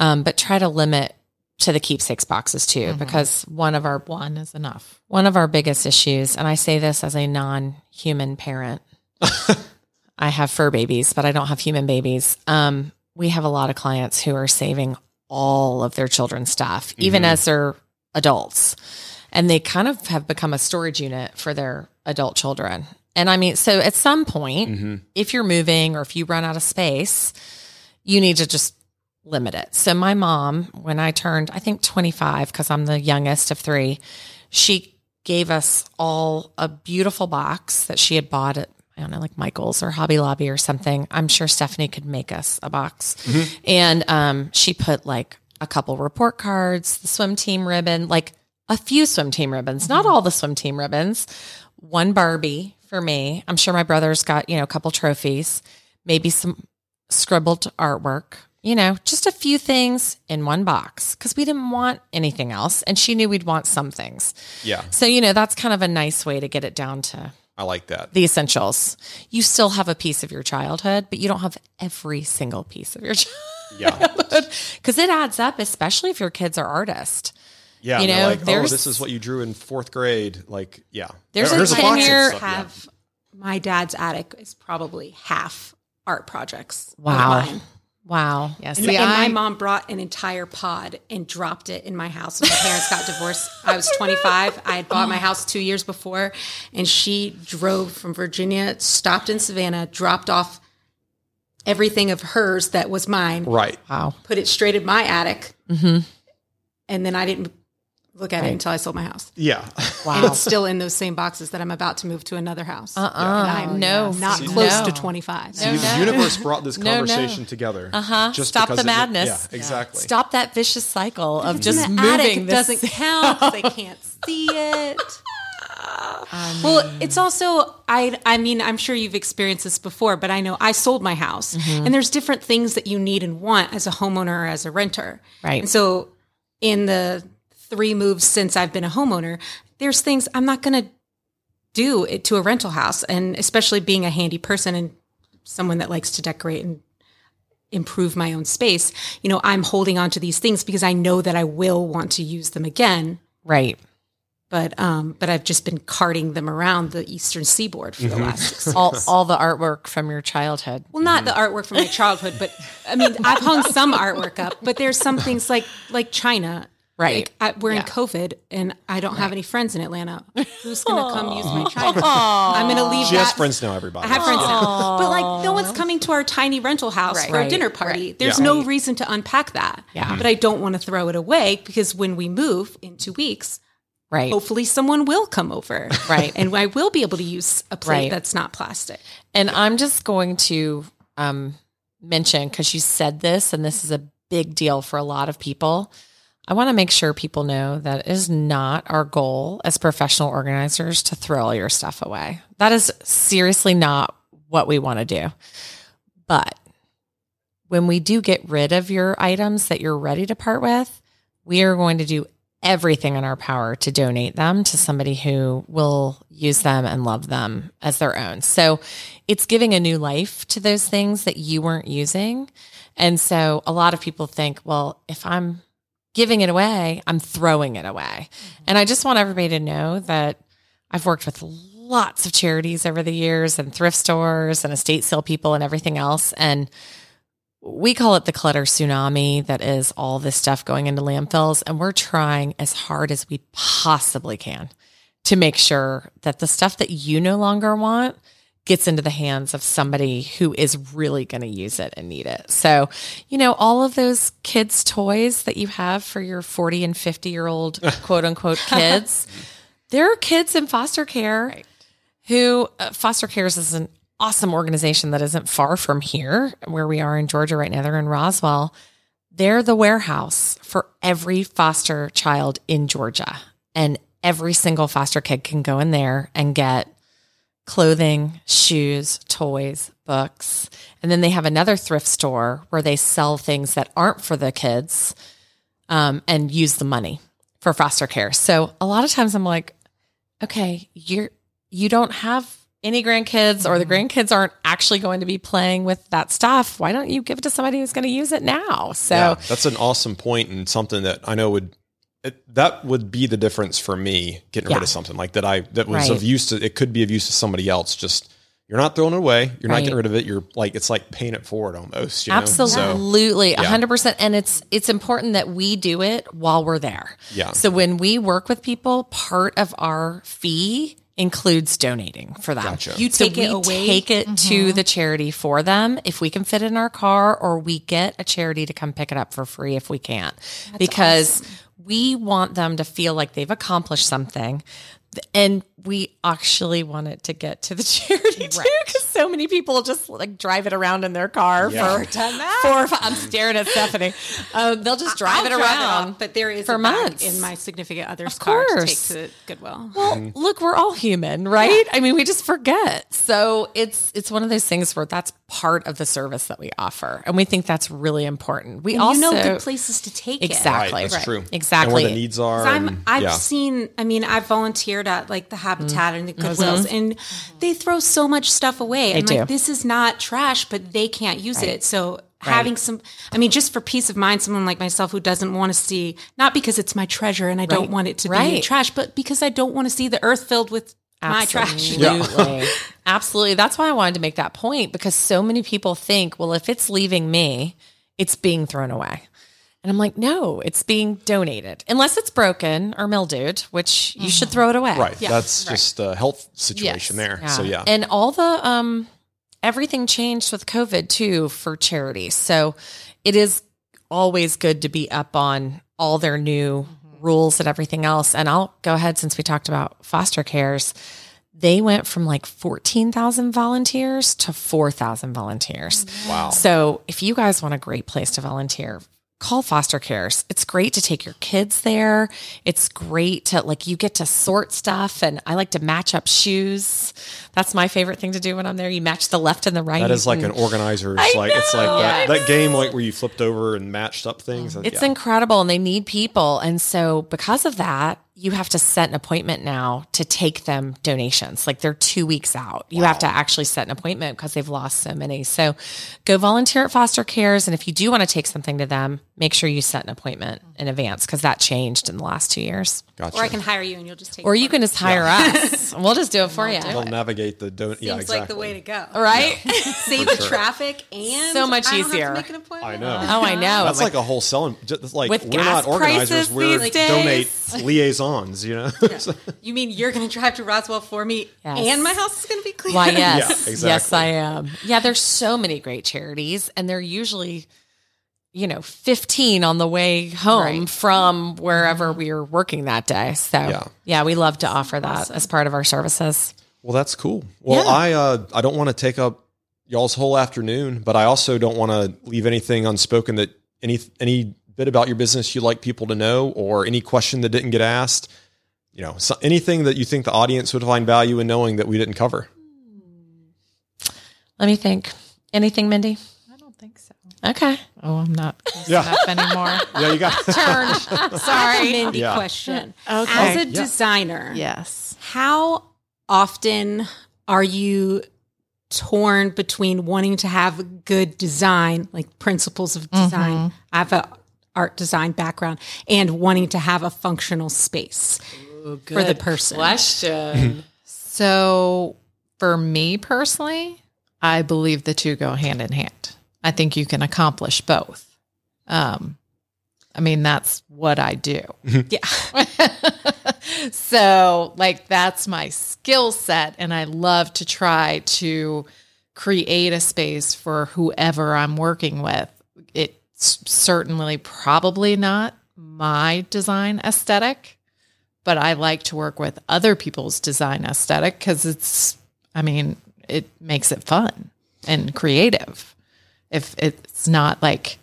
Um, but try to limit to the keepsakes boxes too, because one of our One is enough. one of our biggest issues, and I say this as a non-human parent, [laughs] I have fur babies, but I don't have human babies. Um, we have a lot of clients who are saving all of their children's stuff, even as they're adults. And they kind of have become a storage unit for their adult children. And I mean, so at some point, if you're moving or if you run out of space, you need to just limit it. So my mom, when I turned, I think 25, because I'm the youngest of three, she gave us all a beautiful box that she had bought at I don't know, like Michael's or Hobby Lobby or something. I'm sure Stephanie could make us a box. And um, she put like a couple report cards, the swim team ribbon, like a few swim team ribbons, not all the swim team ribbons, one Barbie for me. I'm sure my brother's got, you know, a couple trophies, maybe some scribbled artwork, you know, just a few things in one box because we didn't want anything else. And she knew we'd want some things. Yeah, So, you know, that's kind of a nice way to get it down to I like that. the essentials. You still have a piece of your childhood, but you don't have every single piece of your [laughs] Yeah, childhood because it adds up, especially if your kids are artists. yeah. You know, like, oh, there's- this is what you drew in fourth grade. Like, yeah, There's a Here's box of 10-year stuff, yeah. my dad's attic is probably half art projects. Wow. mine. Wow. Yeah. And, See, and my mom brought an entire pod and dropped it in my house when my parents got divorced. [laughs] I was 25. I had bought my house two years before, and she drove from Virginia, stopped in Savannah, dropped off everything of hers that was mine, Right. Wow. put it straight in my attic, mm-hmm. and then I didn't look at it until I sold my house. Yeah. And Wow. it's still in those same boxes that I'm about to move to another house. Uh-uh. And I'm No. not See, close no. to 25. See, the universe brought this [laughs] No, no. conversation together. Uh-huh. just Stop because the it- madness. Yeah, exactly. Stop that vicious cycle of just in the moving attic, this. doesn't [laughs] count. They can't [laughs] see it. well, it's also I I mean I'm sure you've experienced this before, but I know I sold my house, Mm-hmm. and there's different things that you need and want as a homeowner or as a renter. Right. And so in the three moves since I've been a homeowner, there's things I'm not going to do it to a rental house, and especially being a handy person and someone that likes to decorate and improve my own space, you know, I'm holding on to these things because I know that I will want to use them again. right. But um, but I've just been carting them around the eastern seaboard for the last six [laughs] years. All, all the artwork from your childhood. Well, not the artwork from my childhood, but I mean, I've hung some artwork up. But there's some things like like China. Right. Like I, we're in COVID, and I don't have any friends in Atlanta. Who's going to come use my [laughs] China? I'm going to leave She has friends now, everybody. I have friends now, but like no one's coming to our tiny rental house for a dinner party. There's Yeah. no reason to unpack that. Yeah. But I don't want to throw it away because when we move in two weeks, Right. hopefully someone will come over. Right. And I will be able to use a plate Right. that's not plastic. And I'm just going to um, mention because you said this, and this is a big deal for a lot of people. I want to make sure people know that it is not our goal as professional organizers to throw all your stuff away. That is seriously not what we want to do. But when we do get rid of your items that you're ready to part with, we are going to do everything in our power to donate them to somebody who will use them and love them as their own. So it's giving a new life to those things that you weren't using. And so a lot of people think, well, if I'm giving it away, I'm throwing it away. And I just want everybody to know that I've worked with lots of charities over the years and thrift stores and estate sale people and everything else. And we call it the clutter tsunami that is all this stuff going into landfills. And we're trying as hard as we possibly can to make sure that the stuff that you no longer want gets into the hands of somebody who is really going to use it and need it. So, you know, all of those kids' toys that you have for your 40 and 50 year old [laughs] quote unquote kids, there are kids in foster care who uh, foster cares is an awesome organization that isn't far from here where we are in Georgia right now. They're in Roswell. They're the warehouse for every foster child in Georgia. And every single foster kid can go in there and get clothing, shoes, toys, books. And then they have another thrift store where they sell things that aren't for the kids um, and use the money for foster care. So a lot of times I'm like, okay, you're you don't have any grandkids or the grandkids aren't actually going to be playing with that stuff. Why don't you give it to somebody who's going to use it now? So yeah, that's an awesome point and something that I know would it, that would be the difference for me getting Yeah. rid of something like that I that was Right. of use to it could be of use to somebody else just you're not throwing it away. You're not getting rid of it. You're like it's like paying it forward almost. You know? Absolutely, a hundred percent. And it's it's important that we do it while we're there. Yeah. So when we work with people, part of our fee includes donating for them. Gotcha. You So take it we away? take it to mm-hmm. the charity for them if we can fit it in our car, or we get a charity to come pick it up for free if we can't, because we want them to feel like they've accomplished something. And we actually want it to get to the [laughs] charity too, because so many people just like drive it around in their car Yeah. for four. or five- I'm staring at Stephanie. Um, they'll just drive I'll it drive around, off, but there is for a months. in my significant other's Of car to take to Goodwill. Well, look, we're all human, right? I mean, we just forget. So it's it's one of those things where that's part of the service that we offer, and we think that's really important. We And also you know good places to take it. exactly right, that's true. exactly And where the needs are. 'Cause I'm, and- I've yeah. seen, I mean, I've volunteered at like the Habitat and the Mm-hmm. Goodwills, and they throw so much stuff away. I'm They like, do. this is not trash, but they can't use it. So having some, I mean, just for peace of mind, someone like myself who doesn't want to see, not because it's my treasure and I don't want it to be trash, but because I don't want to see the earth filled with my trash. Absolutely. [laughs] [laughs] Absolutely. That's why I wanted to make that point because so many people think, well, if it's leaving me, it's being thrown away. And I'm like, no, it's being donated. Unless it's broken or mildewed, which you should throw it away. right. That's just a health situation there. So yeah. And all the um everything changed with COVID too for charities. So it is always good to be up on all their new rules and everything else. And I'll go ahead since we talked about foster cares. They went from like 14,000 volunteers to 4,000 volunteers. wow. So if you guys want a great place to volunteer, call foster cares. It's great to take your kids there. It's great to like you get to sort stuff and I like to match up shoes. That's my favorite thing to do when I'm there. You match the left and the right. That is like an mm. organizer's I like it's like that, that game like where you flipped over and matched up things. It's Yeah. incredible and they need people. And so because of that, you have to set an appointment now to take them donations. Like they're two weeks out. You have to actually set an appointment because they've lost so many. So go volunteer at foster cares. And if you do want to take something to them, make sure you set an appointment in advance because that changed in the last two years. Gotcha. Or I can hire you and you'll just take Or you can just hire us. [laughs] We'll just do it for you. They'll navigate the don't. Seems Yeah, exactly. like the way to go. Right? [laughs] Save the traffic and So much I don't have to easier. make an appointment. I know. Oh, I know. That's like a whole selling. Just like With we're gas not organizers. We're these donate liaisons. You know. [laughs] So- You mean you're going to drive to Roswell for me Yes. and my house is going to be clean? Why, yes. Yeah, Yes. I am. Yeah, there's so many great charities, and they're usually, you know, 15 on the way home from wherever we were working that day. So, Yeah. yeah, we love to offer that as part of our services. Well, that's cool. Well, Yeah. I uh, I don't want to take up y'all's whole afternoon, but I also don't want to leave anything unspoken that any any bit about your business you'd like people to know, or any question that didn't get asked. You know, so anything that you think the audience would find value in knowing that we didn't cover. Let me think. Anything, Mindy? I don't think so. Okay. Oh, I'm not close Yeah. enough anymore. [laughs] Yeah, you got. Turn. [laughs] Sorry. Mindy Yeah. question. Okay. As a Yeah. designer, Yes. how often are you torn between wanting to have good design, like principles of design? Mm-hmm. I have an art design background and wanting to have a functional space for the person. Question. [laughs] So for me personally, I believe the two go hand in hand. I think you can accomplish both. Um, I mean, that's what I do. Yeah. [laughs] so, like, that's my skill set. And I love to try to create a space for whoever I'm working with. It's certainly probably not my design aesthetic, but I like to work with other people's design aesthetic because it's, I mean, it makes it fun and creative. If it's not like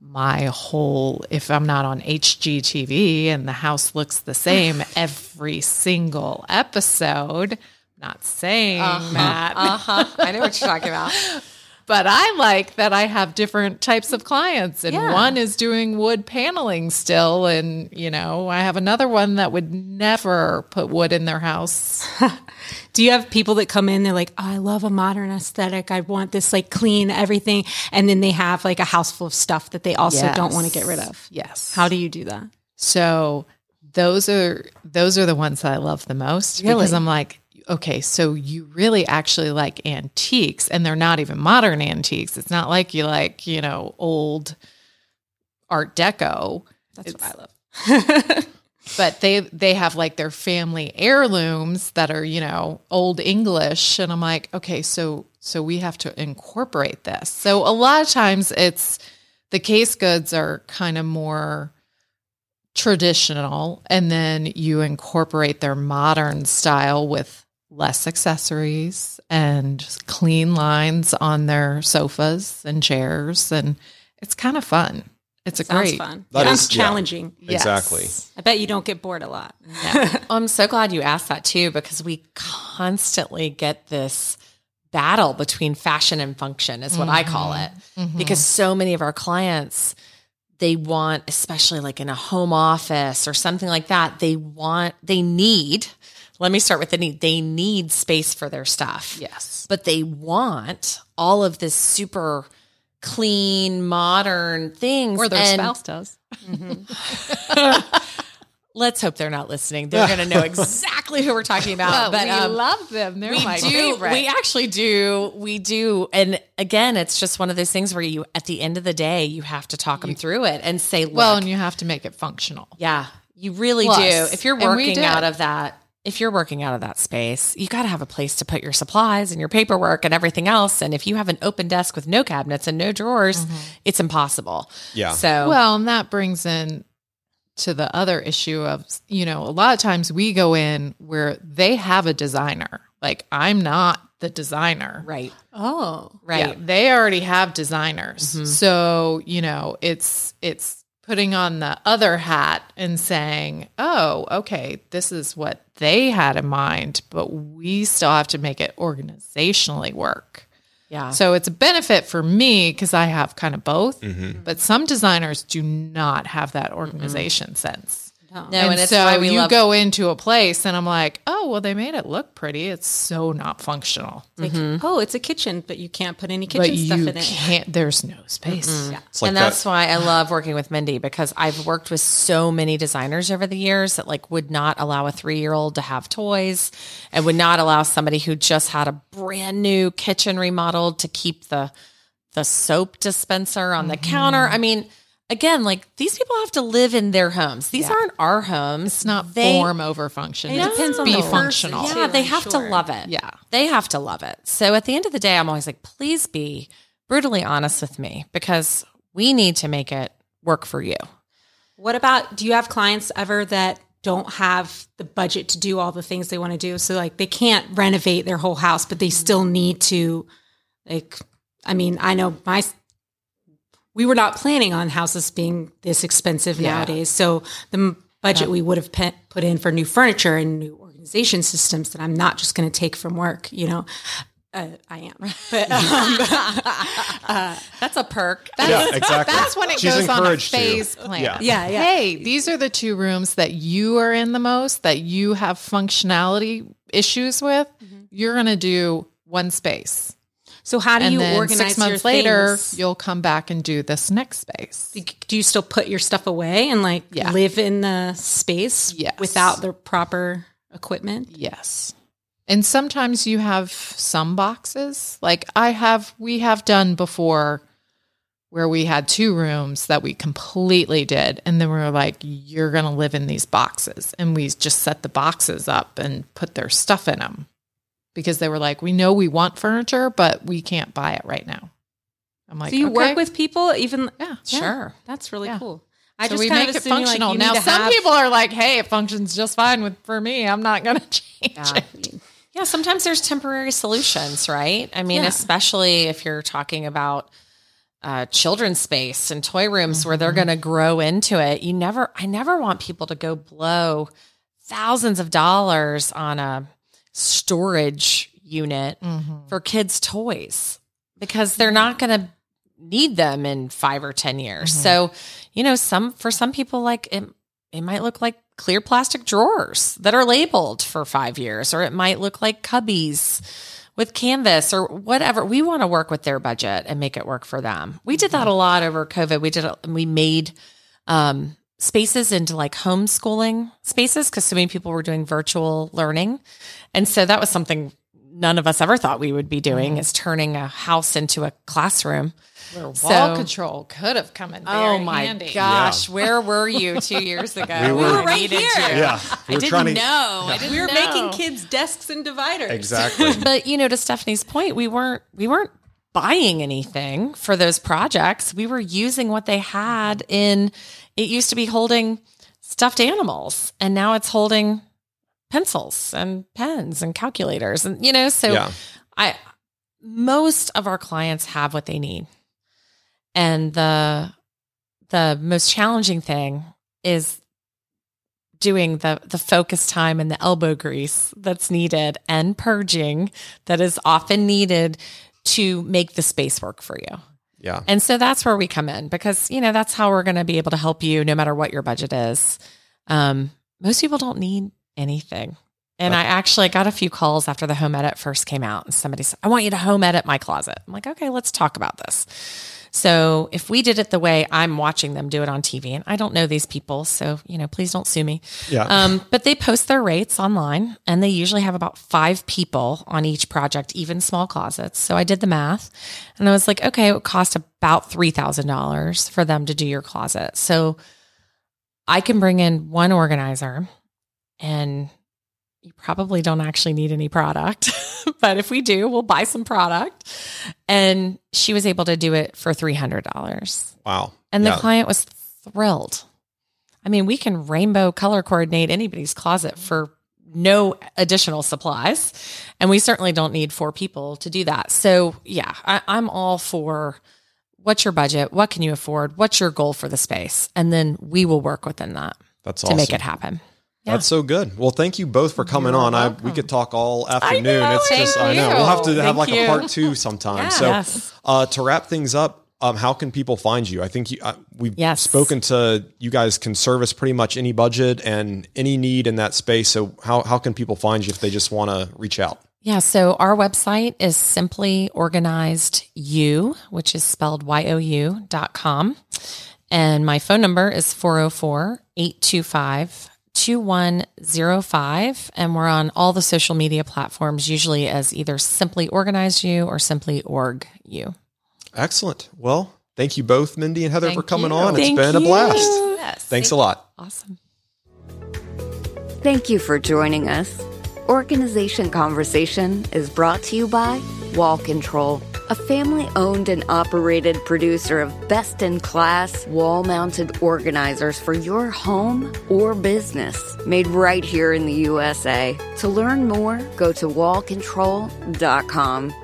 my whole, if I'm not on HGTV and the house looks the [sighs] same every single episode, not saying that. Uh huh. I know what you're talking about. [laughs] But I like that I have different types of clients, and Yeah. one is doing wood paneling still, and you know I have another one that would never put wood in their house. [laughs] Do you have people that come in? They're like, oh, I love a modern aesthetic. I want this like clean everything, and then they have like a house full of stuff that they also don't want to get rid of. Yes. How do you do that? So those are those are the ones that I love the most because I'm like, okay, so you really actually like antiques and they're not even modern antiques. It's not like you like, you know, old art deco. That's It's- what I love. [laughs] [laughs] but they they have like their family heirlooms that are you know old english and i'm like okay so so we have to incorporate this so a lot of times it's the case goods are kind of more traditional and then you incorporate their modern style with less accessories and clean lines on their sofas and chairs and it's kind of fun it's a Sounds great fun. That Sounds is- yeah. challenging. Yes. Exactly. I bet you don't get bored a lot. I'm so glad you asked that too, because we constantly get this battle between fashion and function, is what I call mm-hmm. it. Mm-hmm. Because so many of our clients, they want, especially like in a home office or something like that, they want, they need, let me start with the need, they need space for their stuff. yes But they want all of this super clean, modern things. or their and- spouse does [laughs] Let's hope they're not listening. They're going to know [laughs] exactly who we're talking about. but we um, love them. They're we my do. favorite. We actually do. We do. And again, it's just one of those things where you, at the end of the day, you have to talk them through it and say, Look, well, and you have to make it functional. yeah, you really Plus, do. If you're working out of that, if you're working out of that space, you got to have a place to put your supplies and your paperwork and everything else. And if you have an open desk with no cabinets and no drawers, it's impossible. Yeah. So, Well, and that brings in to the other issue of, you know, a lot of times we go in where they have a designer. Like I'm not the designer. right, Oh, right. Yeah, they already have designers. Mhm. So, you know, it's it's putting on the other hat and saying, "Oh, okay, this is what they had in mind, but we still have to make it organizationally work." Yeah. So it's a benefit for me because I have kind of both, Mhm. but some designers do not have that organization sense. No. No, and, and it's so why we you love- go into a place and I'm like, oh, well, they made it look pretty. It's so not functional. Like, mm-hmm. oh, it's a kitchen, but you can't put any But kitchen stuff you in it. can't, there's no space. It's like and that. that's why I love working with Mindy because I've worked with so many designers over the years that like would not allow a three year old to have toys and would not allow somebody who just had a brand new kitchen remodeled to keep the the soap dispenser on the counter. Mm-hmm. I mean, again, like these people have to live in their homes. These aren't our homes. It's not They- form over function. It It's depends on be the person, functional. too. Yeah, they I'm have to love it. Yeah. They have to love it. So at the end of the day, I'm always like, please be brutally honest with me because we need to make it work for you. What about do you have clients ever that don't have the budget to do all the things they want to do? So like they can't renovate their whole house, but they still need to like I mean, I know my we were not planning on houses being this expensive Yeah. nowadays. So the m- budget we would have pe- put in for new furniture and new organization systems that I'm not just going to take from work, you know. Uh, I am. [laughs] But um, [laughs] That's a perk. yeah, exactly. That's when it She's goes on a encouraged to. phase plan. Yeah. Yeah, yeah. Hey, these are the two rooms that you are in the most, that you have functionality issues with. You're going to do one space. So how do and you organize six months later, things? you'll come back and do this next space. do you still put your stuff away and like Yeah. live in the space Yes. without the proper equipment? Yes. And sometimes you have some boxes. Like I have, we have done before where we had two rooms that we completely did. And then we were like, you're going to live in these boxes. And we just set the boxes up and put their stuff in them because they were like, we know we want furniture, but we can't buy it right now. I'm like, Do you okay. work with people even? Yeah. Sure. That's really Yeah. cool. I so just we kind make of it assume, like, functional. now, some have- people are like, hey, it functions just fine with for me. I'm not going [laughs] to change Yeah. it. Yeah, sometimes there's temporary solutions, right? I mean, Yeah. especially if you're talking about uh, children's space and toy rooms where Mm-hmm. they're going to grow into it. You never, I never want people to go blow thousands of dollars on a storage unit Mm-hmm. for kids' toys because they're not going to need them in five or 10 years. Mm-hmm. So, you know, some, for some people, like it, it might look like clear plastic drawers that are labeled for five years, or it might look like cubbies with canvas or whatever. We want to work with their budget and make it work for them. We did that a lot over COVID. We did, we made, um, spaces into like homeschooling spaces because so many people were doing virtual learning. And so that was something none of us ever thought we would be doing mm-hmm. is turning a house into a classroom. Where wall So- control could have come in oh very Oh my handy. gosh, where were [laughs] you two years ago? We were- We were right here. you. Yeah, we I didn't to- know. I didn't We were know. making kids desks and dividers. Exactly. [laughs] but you know to stephanie's point we weren't we weren't buying anything for those projects we were using what they had in it used to be holding stuffed animals and now it's holding pencils and pens and calculators and you know so Yeah. i most of our clients have what they need and the the most challenging thing is doing the the focus time and the elbow grease that's needed and purging that is often needed to make the space work for you. Yeah. And so that's where we come in because, you know, that's how we're going to be able to help you no matter what your budget is. Um, most people don't need anything. And I actually got a few calls after the home edit first came out and somebody said, I want you to home edit my closet. I'm like, okay, let's talk about this. So if we did it the way I'm watching them do it on TV, and I don't know these people, so you know, please don't sue me. Yeah. Um, but they post their rates online, and they usually have about five people on each project, even small closets. So I did the math, and I was like, okay, it would cost about three thousand dollars for them to do your closet. So I can bring in one organizer, and you probably don't actually need any product. [laughs] but if we do, we'll buy some product. And she was able to do it for $300. Wow. And the Yeah. client was thrilled. I mean, we can rainbow color coordinate anybody's closet for no additional supplies. And we certainly don't need four people to do that. So, yeah, I, I'm all for what's your budget? What can you afford? What's your goal for the space? And then we will work within that That's to awesome. make it happen. Yeah. That's so good. Well, thank you both for coming on. I we could talk all afternoon. know, it's just I know we'll have to have Thank like a part two sometime. So Yes. uh, to wrap things up, um, how can people find you? I think you, uh, we've Yes. spoken to you guys can service pretty much any budget and any need in that space. So how how can people find you if they just want to reach out? Yeah, so our website is simply organized you, which is spelled Y O U dot com. And my phone number is 404 825 2105. And we're on all the social media platforms, usually as either simply organized you or simply org you. Excellent. Well, thank you both, Mindy and Heather, for coming you. on. It's been a blast. Yes. Thanks a lot. Awesome. Thank you for joining us. Organization Conversation is brought to you by Wall Control, a family owned and operated producer of best in class wall mounted organizers for your home or business, made right here in the USA. To learn more, go to wallcontrol.com.